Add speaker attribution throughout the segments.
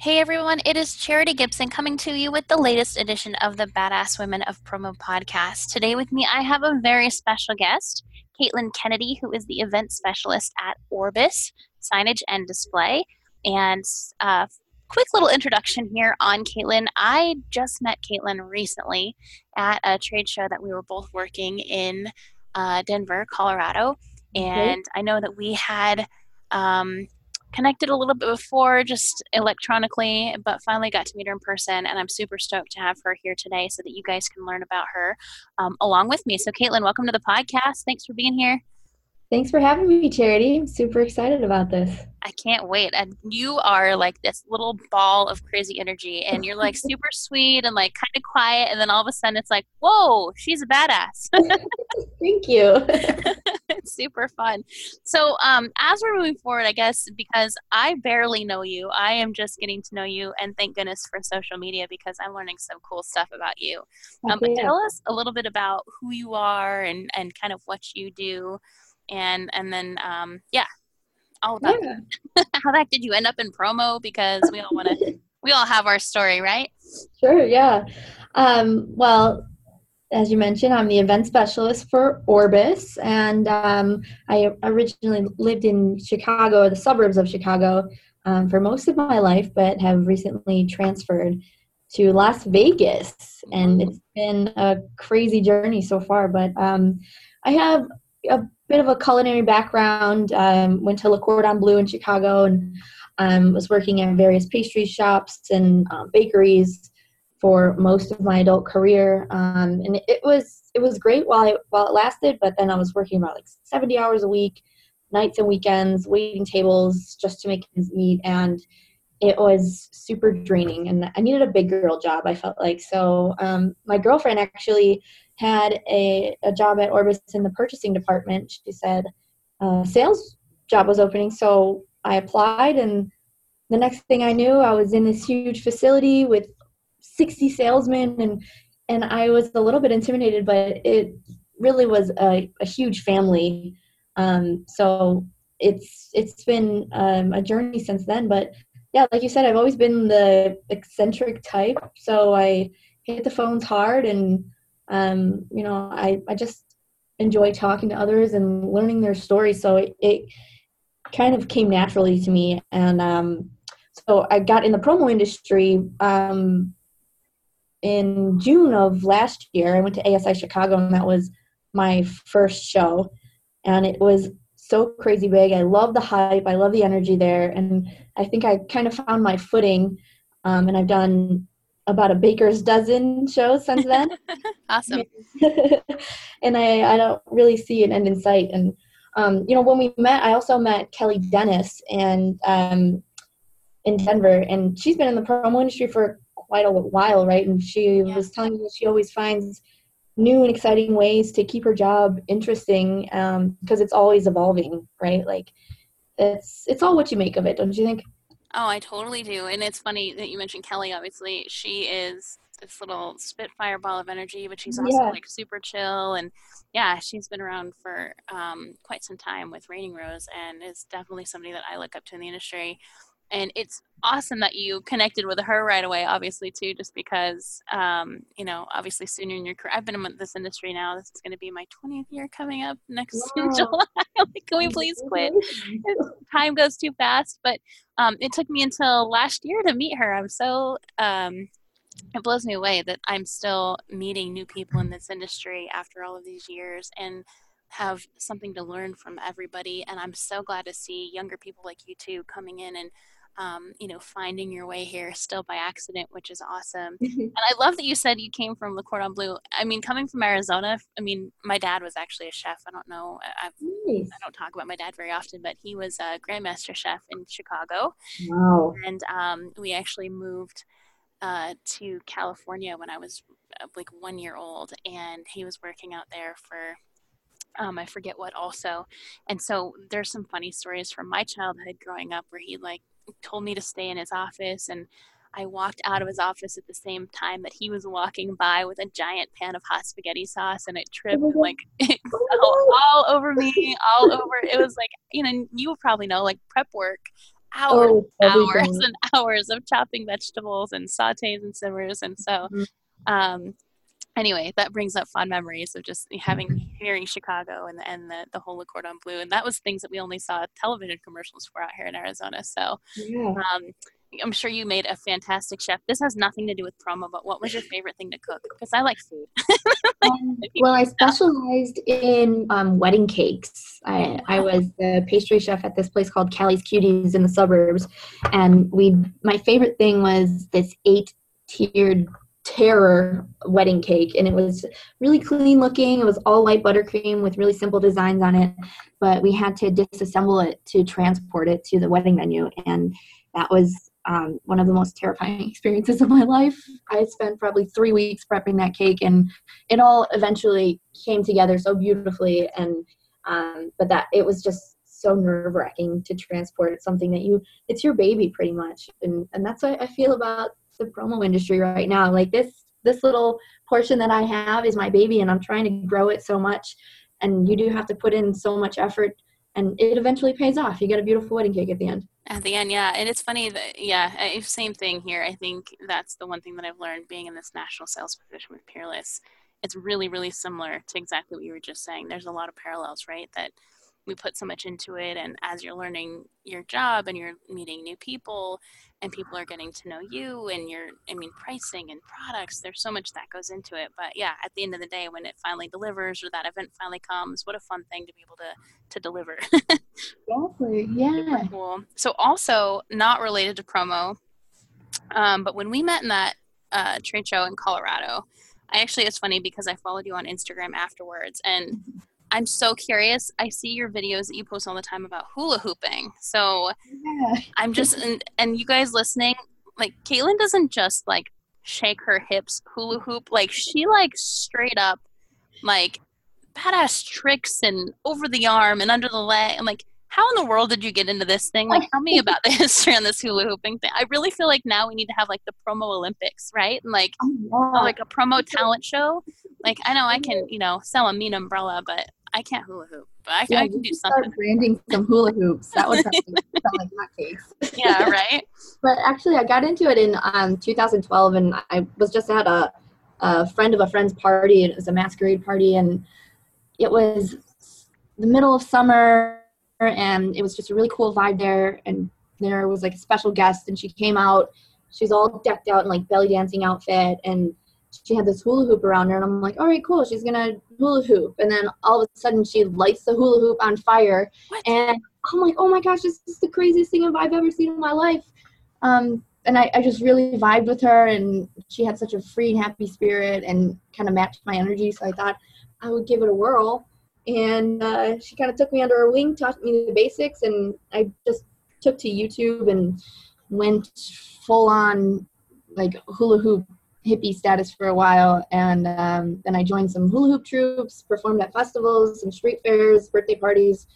Speaker 1: Hey everyone, it is Charity Gibson coming to you with the latest edition of the Badass Women of Promo podcast. Today with me, I have a very special guest, Caitlin Kennedy, who is the event specialist at Orbis Signage and Display. And uh, quick little introduction here on Caitlin. I just met Caitlin recently at a trade show that we were both working in uh, Denver, Colorado. And I know that we had um, connected a little bit before just electronically, but finally got to meet her in person. And I'm super stoked to have her here today so that you guys can learn about her um, along with me. So, Caitlin, welcome to the podcast. Thanks for being here.
Speaker 2: Thanks for having me, Charity. I'm super excited about this.
Speaker 1: I can't wait. And you are like this little ball of crazy energy, and you're like super sweet and like kind of quiet. And then all of a sudden, it's like, whoa, she's a badass.
Speaker 2: Thank you.
Speaker 1: it's super fun. So, um, as we're moving forward, I guess because I barely know you, I am just getting to know you, and thank goodness for social media because I'm learning some cool stuff about you. Um, but tell us a little bit about who you are and and kind of what you do and and then um, yeah, all about yeah. how the heck did you end up in promo? Because we all want to, we all have our story, right?
Speaker 2: Sure. Yeah. Um, well, as you mentioned, I'm the event specialist for Orbis, and um, I originally lived in Chicago, or the suburbs of Chicago, um, for most of my life, but have recently transferred to Las Vegas, and it's been a crazy journey so far. But um, I have a bit of a culinary background. Um, went to Le Cordon Bleu in Chicago and um, was working at various pastry shops and um, bakeries for most of my adult career. Um, and it was it was great while it while it lasted. But then I was working about like 70 hours a week, nights and weekends, waiting tables just to make ends meet, and it was super draining. And I needed a big girl job. I felt like so. Um, my girlfriend actually had a, a job at Orbis in the purchasing department. She said a sales job was opening, so I applied, and the next thing I knew, I was in this huge facility with 60 salesmen, and and I was a little bit intimidated, but it really was a, a huge family. Um, so it's it's been um, a journey since then, but yeah, like you said, I've always been the eccentric type, so I hit the phones hard and um, you know, I, I just enjoy talking to others and learning their stories. So it, it kind of came naturally to me. And um, so I got in the promo industry um, in June of last year. I went to ASI Chicago, and that was my first show. And it was so crazy big. I love the hype. I love the energy there. And I think I kind of found my footing. Um, and I've done about a baker's dozen shows since then.
Speaker 1: awesome.
Speaker 2: and I, I don't really see an end in sight. And, um, you know, when we met, I also met Kelly Dennis and um, in Denver, and she's been in the promo industry for quite a while, right? And she yeah. was telling me she always finds new and exciting ways to keep her job interesting because um, it's always evolving, right? Like it's it's all what you make of it, don't you think?
Speaker 1: Oh, I totally do. And it's funny that you mentioned Kelly, obviously. She is this little spitfire ball of energy, but she's also yeah. like super chill. And yeah, she's been around for um, quite some time with Raining Rose and is definitely somebody that I look up to in the industry and it's awesome that you connected with her right away obviously too just because um, you know obviously sooner in your career i've been in this industry now. This is going to be my 20th year coming up next wow. july. Like, can we please quit? Time goes too fast but um, it took me until last year to meet her. I'm so um, it blows me away that i'm still meeting new people in this industry after all of these years and have something to learn from everybody and i'm so glad to see younger people like you too coming in and um, you know, finding your way here still by accident, which is awesome. and I love that you said you came from Le Cordon Bleu. I mean, coming from Arizona, I mean, my dad was actually a chef. I don't know, I, nice. I don't talk about my dad very often, but he was a Grandmaster chef in Chicago.
Speaker 2: Wow.
Speaker 1: And um, we actually moved uh, to California when I was uh, like one year old, and he was working out there for um, I forget what also. And so there's some funny stories from my childhood growing up where he like told me to stay in his office and I walked out of his office at the same time that he was walking by with a giant pan of hot spaghetti sauce and it tripped and like it fell all over me, all over. It was like, you know, you probably know like prep work hours, oh, hours and hours of chopping vegetables and sautés and simmers, and so. Mm-hmm. Um, anyway, that brings up fond memories of just having hearing Chicago and and the the whole cordon bleu, and that was things that we only saw television commercials for out here in Arizona. So, yeah. um, I'm sure you made a fantastic chef. This has nothing to do with promo, but what was your favorite thing to cook? Because I like food.
Speaker 2: um, well, I specialized in um, wedding cakes. I, I was the pastry chef at this place called Callie's Cuties in the suburbs, and we my favorite thing was this eight tiered terror wedding cake and it was really clean looking. It was all white buttercream with really simple designs on it but we had to disassemble it to transport it to the wedding venue and that was um, one of the most terrifying experiences of my life. I spent probably three weeks prepping that cake and it all eventually came together so beautifully and um, but that it was just so nerve wracking to transport something that you it's your baby pretty much and and that's what i feel about the promo industry right now. Like this this little portion that I have is my baby and I'm trying to grow it so much and you do have to put in so much effort and it eventually pays off. You get a beautiful wedding cake at the end.
Speaker 1: At the end, yeah. And it's funny that, yeah, same thing here. I think that's the one thing that I've learned being in this national sales position with Peerless. It's really, really similar to exactly what you were just saying. There's a lot of parallels, right? That we put so much into it and as you're learning your job and you're meeting new people and people are getting to know you and your i mean pricing and products there's so much that goes into it. But yeah at the end of the day when it finally delivers or that event finally comes what a fun thing to be able to to deliver.
Speaker 2: Exactly. Yeah.
Speaker 1: Cool. So also not related to promo um, but when we met in that uh, trade show in colorado I actually, it's funny because I followed you on Instagram afterwards, and I'm so curious. I see your videos that you post all the time about hula hooping. So yeah. I'm just and, and you guys listening, like Caitlin doesn't just like shake her hips hula hoop. Like she like straight up like badass tricks and over the arm and under the leg. I'm like, how in the world did you get into this thing? Like, tell me about the history on this hula hooping thing. I really feel like now we need to have like the promo Olympics, right? And like, oh, yeah. like a promo talent show. Like, I know I can, you know, sell a mean umbrella, but I can't hula hoop, but I, yeah, I can do something.
Speaker 2: Branding some hula hoops. That would sound like case.
Speaker 1: yeah, right.
Speaker 2: but actually, I got into it in um, 2012, and I was just at a, a friend of a friend's party, and it was a masquerade party, and it was the middle of summer, and it was just a really cool vibe there. And there was like a special guest, and she came out. She's all decked out in like belly dancing outfit, and she had this hula hoop around her and I'm like, all right, cool. She's gonna hula hoop. And then all of a sudden she lights the hula hoop on fire. What? And I'm like, oh my gosh, this is the craziest thing I've ever seen in my life. Um, and I, I just really vibed with her and she had such a free and happy spirit and kind of matched my energy. So I thought I would give it a whirl. And uh, she kind of took me under her wing, taught me the basics, and I just took to YouTube and went full on like hula hoop hippie status for a while, and um, then I joined some hula hoop troops, performed at festivals, some street fairs, birthday parties.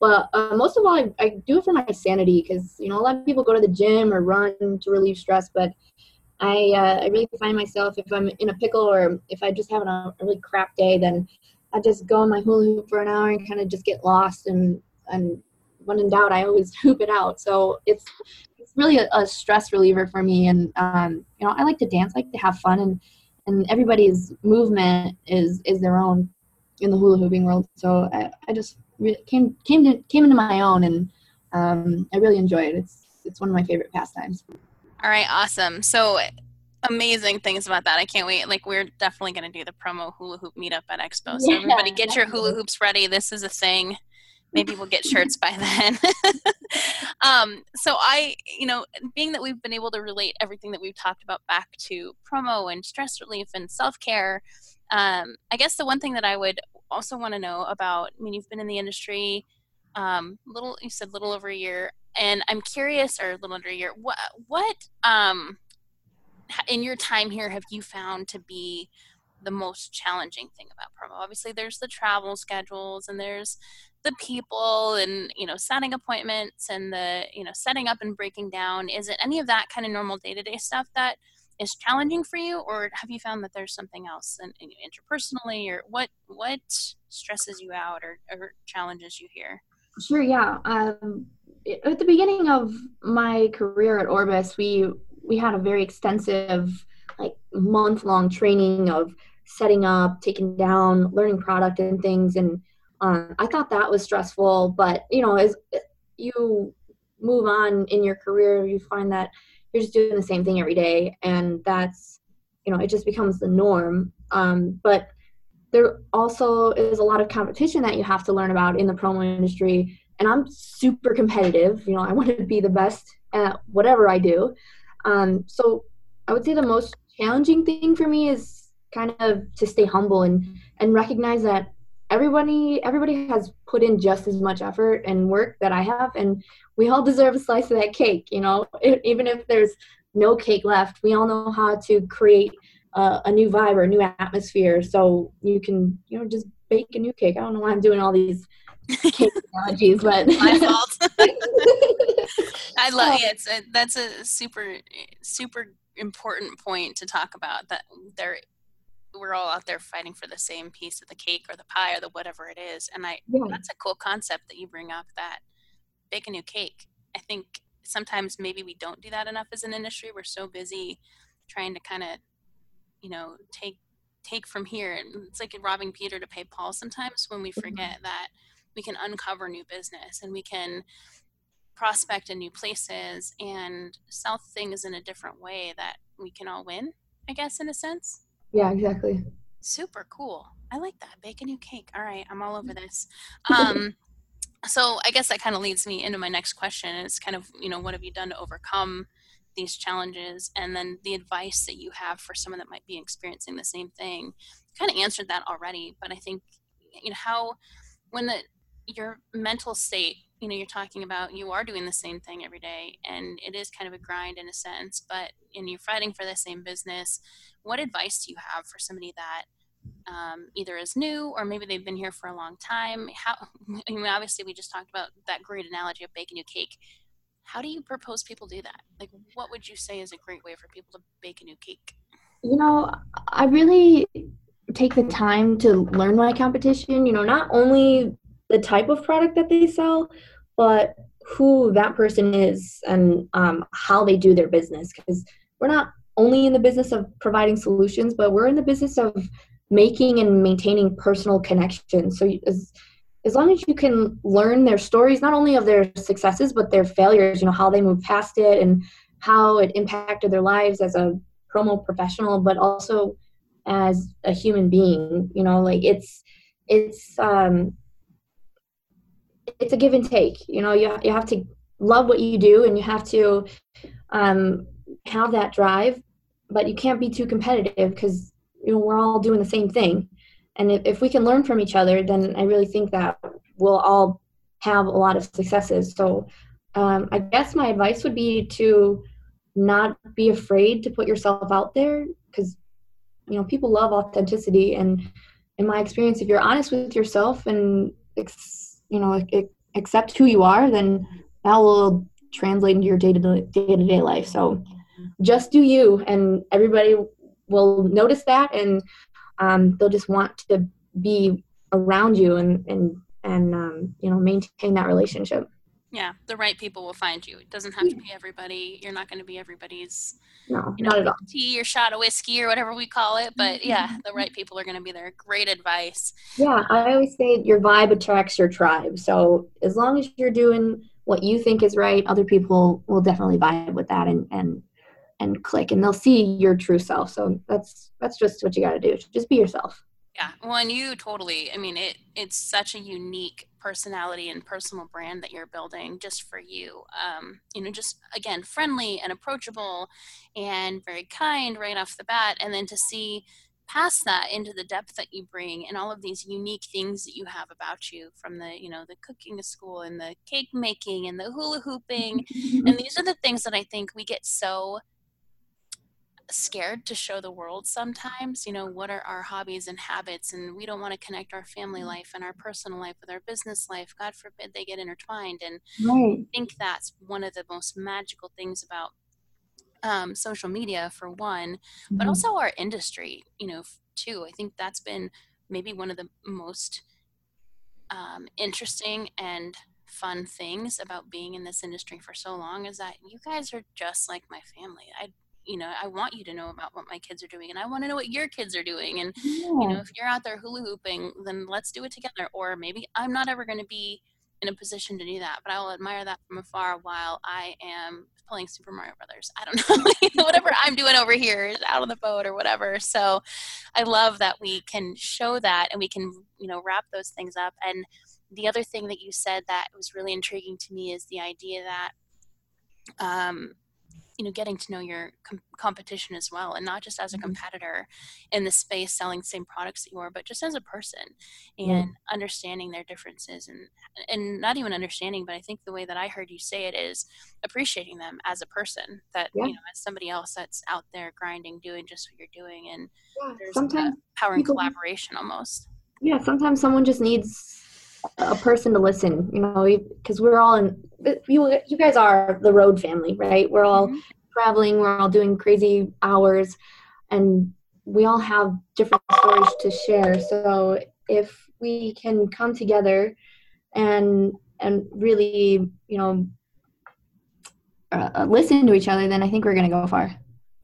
Speaker 2: But uh, most of all, I, I, do it for my sanity because you know a lot of people go to the gym or run to relieve stress, but I uh, I really find myself if I'm in a pickle or if I just have a, really crap day, then I just go on my hula hoop for an hour and kind of just get lost and and when in doubt, I always hoop it out. So it's really a, a stress reliever for me. And um, you know, I like to dance, I like to have fun, and and everybody's movement is is their own in the hula hooping world. So I, I just re- came came to came into my own, and um, I really enjoy it. It's it's one of my favorite pastimes.
Speaker 1: All right, awesome. So amazing things about that. I can't wait. Like we're definitely going to do the promo hula hoop meetup at Expo. So yeah, everybody get definitely. your hula hoops ready. This is a thing maybe we'll get shirts by then. um, so I, you know, being that we've been able to relate everything that we've talked about back to promo and stress relief and self care, um, I guess the one thing that I would also want to know about. I mean, you've been in the industry, um, little. You said little over a year, and I'm curious, or a little under a year. What what um, in your time here have you found to be the most challenging thing about promo obviously there's the travel schedules and there's the people and you know setting appointments and the you know setting up and breaking down is it any of that kind of normal day-to-day stuff that is challenging for you or have you found that there's something else in interpersonally or what what stresses you out or, or challenges you here?
Speaker 2: Sure yeah um, at the beginning of my career at Orbis, we we had a very extensive, like month long training of setting up, taking down, learning product and things, and um, I thought that was stressful. But you know, as you move on in your career, you find that you're just doing the same thing every day, and that's you know, it just becomes the norm. Um, but there also is a lot of competition that you have to learn about in the promo industry and i'm super competitive you know i want to be the best at whatever i do um, so i would say the most challenging thing for me is kind of to stay humble and and recognize that everybody everybody has put in just as much effort and work that i have and we all deserve a slice of that cake you know? Even if there's no cake left we all know how to create uh, a new vibe or a new atmosphere. So you can you know just bake a new cake. I don't know why i'm doing all these cake analogies but my fault.
Speaker 1: I love it it's a, that's a super super important point to talk about that there we're all out there fighting for the same piece of the cake or the pie or the whatever it is and i yeah. that's a cool concept that you bring up that bake a new cake i think sometimes maybe we don't do that enough as an industry we're so busy trying to kind of you know take take from here and it's like robbing peter to pay paul sometimes when we mm-hmm. forget that we can uncover new business and we can prospect in new places and sell things in a different way that we can all win i guess in a sense
Speaker 2: yeah exactly.
Speaker 1: Super cool. I like that bake a new cake. All right i'm all over this. Um so i guess that kind of leads me into my next question it's kind of you know what have you done to overcome these challenges? And then the advice that you have for someone that might be experiencing the same thing kind of answered that already but i think you know how when the your mental state you know you're talking about you are doing the same thing every day and it is kind of a grind in a sense but and you're fighting for the same business what advice do you have for somebody that um, either is new or maybe they've been here for a long time how I mean, obviously we just talked about that great analogy of baking a new cake how do you propose people do that? Like, what would you say is a great way for people to bake a new cake?
Speaker 2: You know, I really take the time to learn my competition. You know, not only the type of product that they sell, but who that person is and um, how they do their business. Because we're not only in the business of providing solutions, but we're in the business of making and maintaining personal connections. So as as long as you can learn their stories, not only of their successes, but their failures, you know, how they moved past it and how it impacted their lives as a promo professional, but also as a human being, you know, like it's, it's, um, it's a give and take, you know, you, you have to love what you do and you have to, um, have that drive, but you can't be too competitive because, you know, we're all doing the same thing. And if, if we can learn from each other then i really think that we'll all have a lot of successes. So um, i guess my advice would be to not be afraid to put yourself out there because you know people love authenticity. And in my experience if you're honest with yourself and you know accept who you are then that will translate into your day-to-day life. So just do you and everybody will notice that and um, they'll just want to be around you and and and um, you know maintain that relationship.
Speaker 1: Yeah the right people will find you. It doesn't have to be everybody. You're not going to be everybody's
Speaker 2: no
Speaker 1: you know,
Speaker 2: not at all.
Speaker 1: tea or shot of whiskey or whatever we call it but yeah the right people are going to be there. Great advice.
Speaker 2: Yeah i always say your vibe attracts your tribe so as long as you're doing what you think is right other people will definitely vibe with that and and and click and they'll see your true self. So that's that's just what you got to do just be yourself.
Speaker 1: Yeah well and you totally i mean it it's such a unique personality and personal brand that you're building just for you. Um, you know just again friendly and approachable and very kind right off the bat. And then to see past that into the depth that you bring and all of these unique things that you have about you from the you know the cooking school and the cake making and the hula hooping. And these are the things that i think we get so scared to show the world sometimes you know what are our hobbies and habits and we don't want to connect our family mm. life and our personal life with our business life god forbid they get intertwined and right. i think that's one of the most magical things about um, social media for one mm-hmm. but also our industry you know too i think that's been maybe one of the most um, interesting and fun things about being in this industry for so long is that you guys are just like my family. I you know, I want you to know about what my kids are doing and I want to know what your kids are doing. And, yeah. you know, if you're out there hula hooping, then let's do it together. Or maybe I'm not ever going to be in a position to do that, but I will admire that from afar while I am playing Super Mario Brothers. I don't know, whatever I'm doing over here is out on the boat or whatever. So I love that we can show that and we can, you know, wrap those things up. And the other thing that you said that was really intriguing to me is the idea that um, you know getting to know your com- competition as well and not just as a mm-hmm. competitor in the space selling the same products that you are but just as a person and yeah. understanding their differences and and not even understanding but i think the way that i heard you say it is appreciating them as a person that yeah. you know as somebody else that's out there grinding doing just what you're doing and yeah. there's sometimes power and collaboration almost
Speaker 2: yeah sometimes someone just needs a person to listen you know because we're all in you, you guys are the road family right? We're all mm-hmm. traveling we're all doing crazy hours and we all have different stories to share. So if we can come together and and really you know uh, listen to each other then i think we're going to go far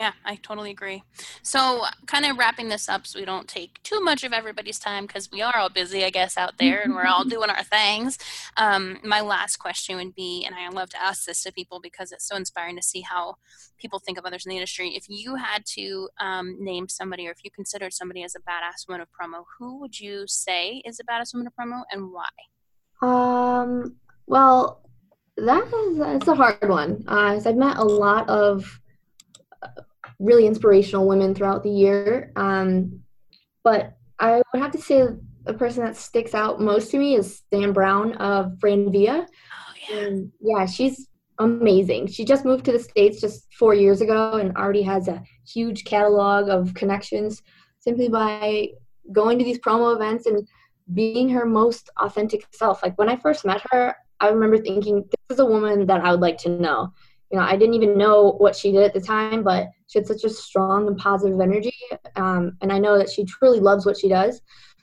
Speaker 1: yeah, I totally agree. So, kind of wrapping this up so we don't take too much of everybody's time because we are all busy, I guess, out there and we're all doing our things. Um, my last question would be, and I love to ask this to people because it's so inspiring to see how people think of others in the industry. If you had to um, name somebody or if you considered somebody as a badass woman of promo, who would you say is a badass woman of promo and why?
Speaker 2: Um, well, that is that's a hard one. Uh, I've met a lot of really inspirational women throughout the year. Um, but I would have to say the person that sticks out most to me is Sam Brown of Franvia. Oh, yeah. And yeah, she's amazing. She just moved to the States just four years ago and already has a huge catalog of connections simply by going to these promo events and being her most authentic self. Like when I first met her, I remember thinking, this is a woman that I would like to know you know, I didn't even know what she did at the time, but she had such a strong and positive energy. Um, and I know that she truly loves what she does.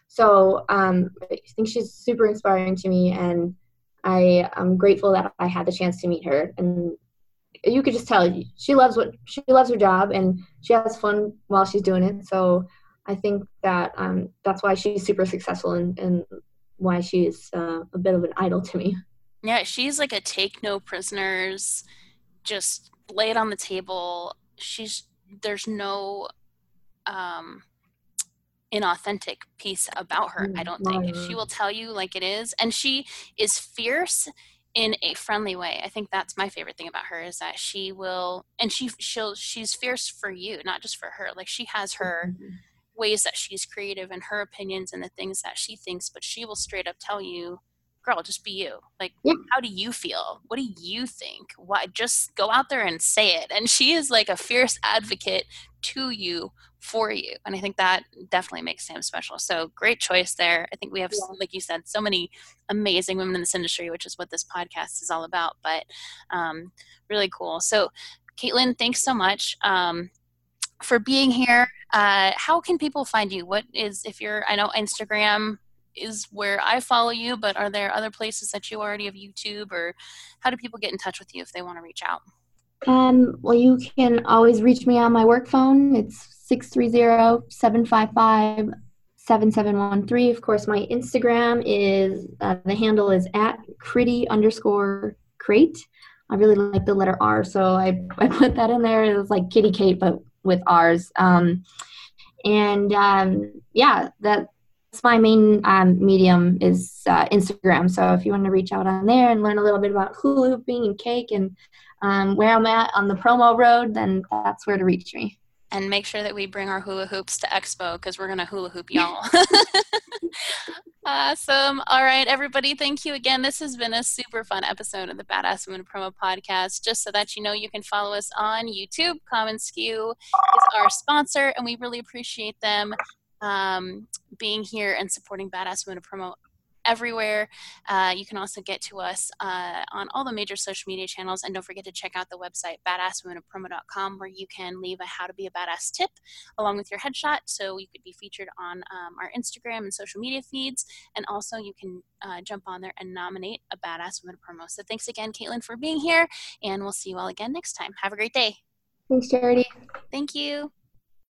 Speaker 2: So um, I think she's super inspiring to me, and I am grateful that I had the chance to meet her. And you could just tell she loves what she loves her job, and she has fun while she's doing it. So I think that um, that's why she's super successful, and, and why she's uh, a bit of an idol to me.
Speaker 1: Yeah, she's like a take no prisoners just lay it on the table. She's there's no um inauthentic piece about her, I don't think. She will tell you like it is and she is fierce in a friendly way. I think that's my favorite thing about her is that she will and she she'll she's fierce for you, not just for her. Like she has her mm-hmm. ways that she's creative and her opinions and the things that she thinks, but she will straight up tell you girl, just be you. Like, yeah. how do you feel? What do you think? Why? Just go out there and say it. And she is like a fierce advocate to you for you. And I think that definitely makes Sam special. So great choice there. I think we have, yeah. like you said, so many amazing women in this industry, which is what this podcast is all about. But um, really cool. So, Caitlin, thanks so much. Um, for being here. Uh, how can people find you? What is if you're I know Instagram is where I follow you, but are there other places that you already have YouTube or how do people get in touch with you if they want to reach out?
Speaker 2: Um, well, you can always reach me on my work phone. It's 630-755-7713. Of course, my Instagram is, uh, the handle is at critty underscore crate. I really like the letter R, so I, I put that in there. It was like Kitty Kate, but with R's. Um, and um, yeah, that my main um, medium is uh, Instagram. So if you want to reach out on there and learn a little bit about hula hooping and cake and um, where I'm at on the promo road, then that's where to reach me.
Speaker 1: And make sure that we bring our hula hoops to Expo because we're going to hula hoop y'all. awesome. All right, everybody. Thank you again. This has been a super fun episode of the Badass Women Promo Podcast. Just so that you know, you can follow us on YouTube. commonsku is our sponsor, and we really appreciate them um, being here and supporting Badass Women of Promo everywhere. Uh, you can also get to us uh, on all the major social media channels. And don't forget to check out the website, badasswomenofpromo.com, where you can leave a how to be a badass tip along with your headshot. So you could be featured on um, our Instagram and social media feeds. And also, you can uh, jump on there and nominate a badass woman of promo. So thanks again, Caitlin, for being here. And we'll see you all again next time. Have a great day.
Speaker 2: Thanks, Charity.
Speaker 1: Thank you.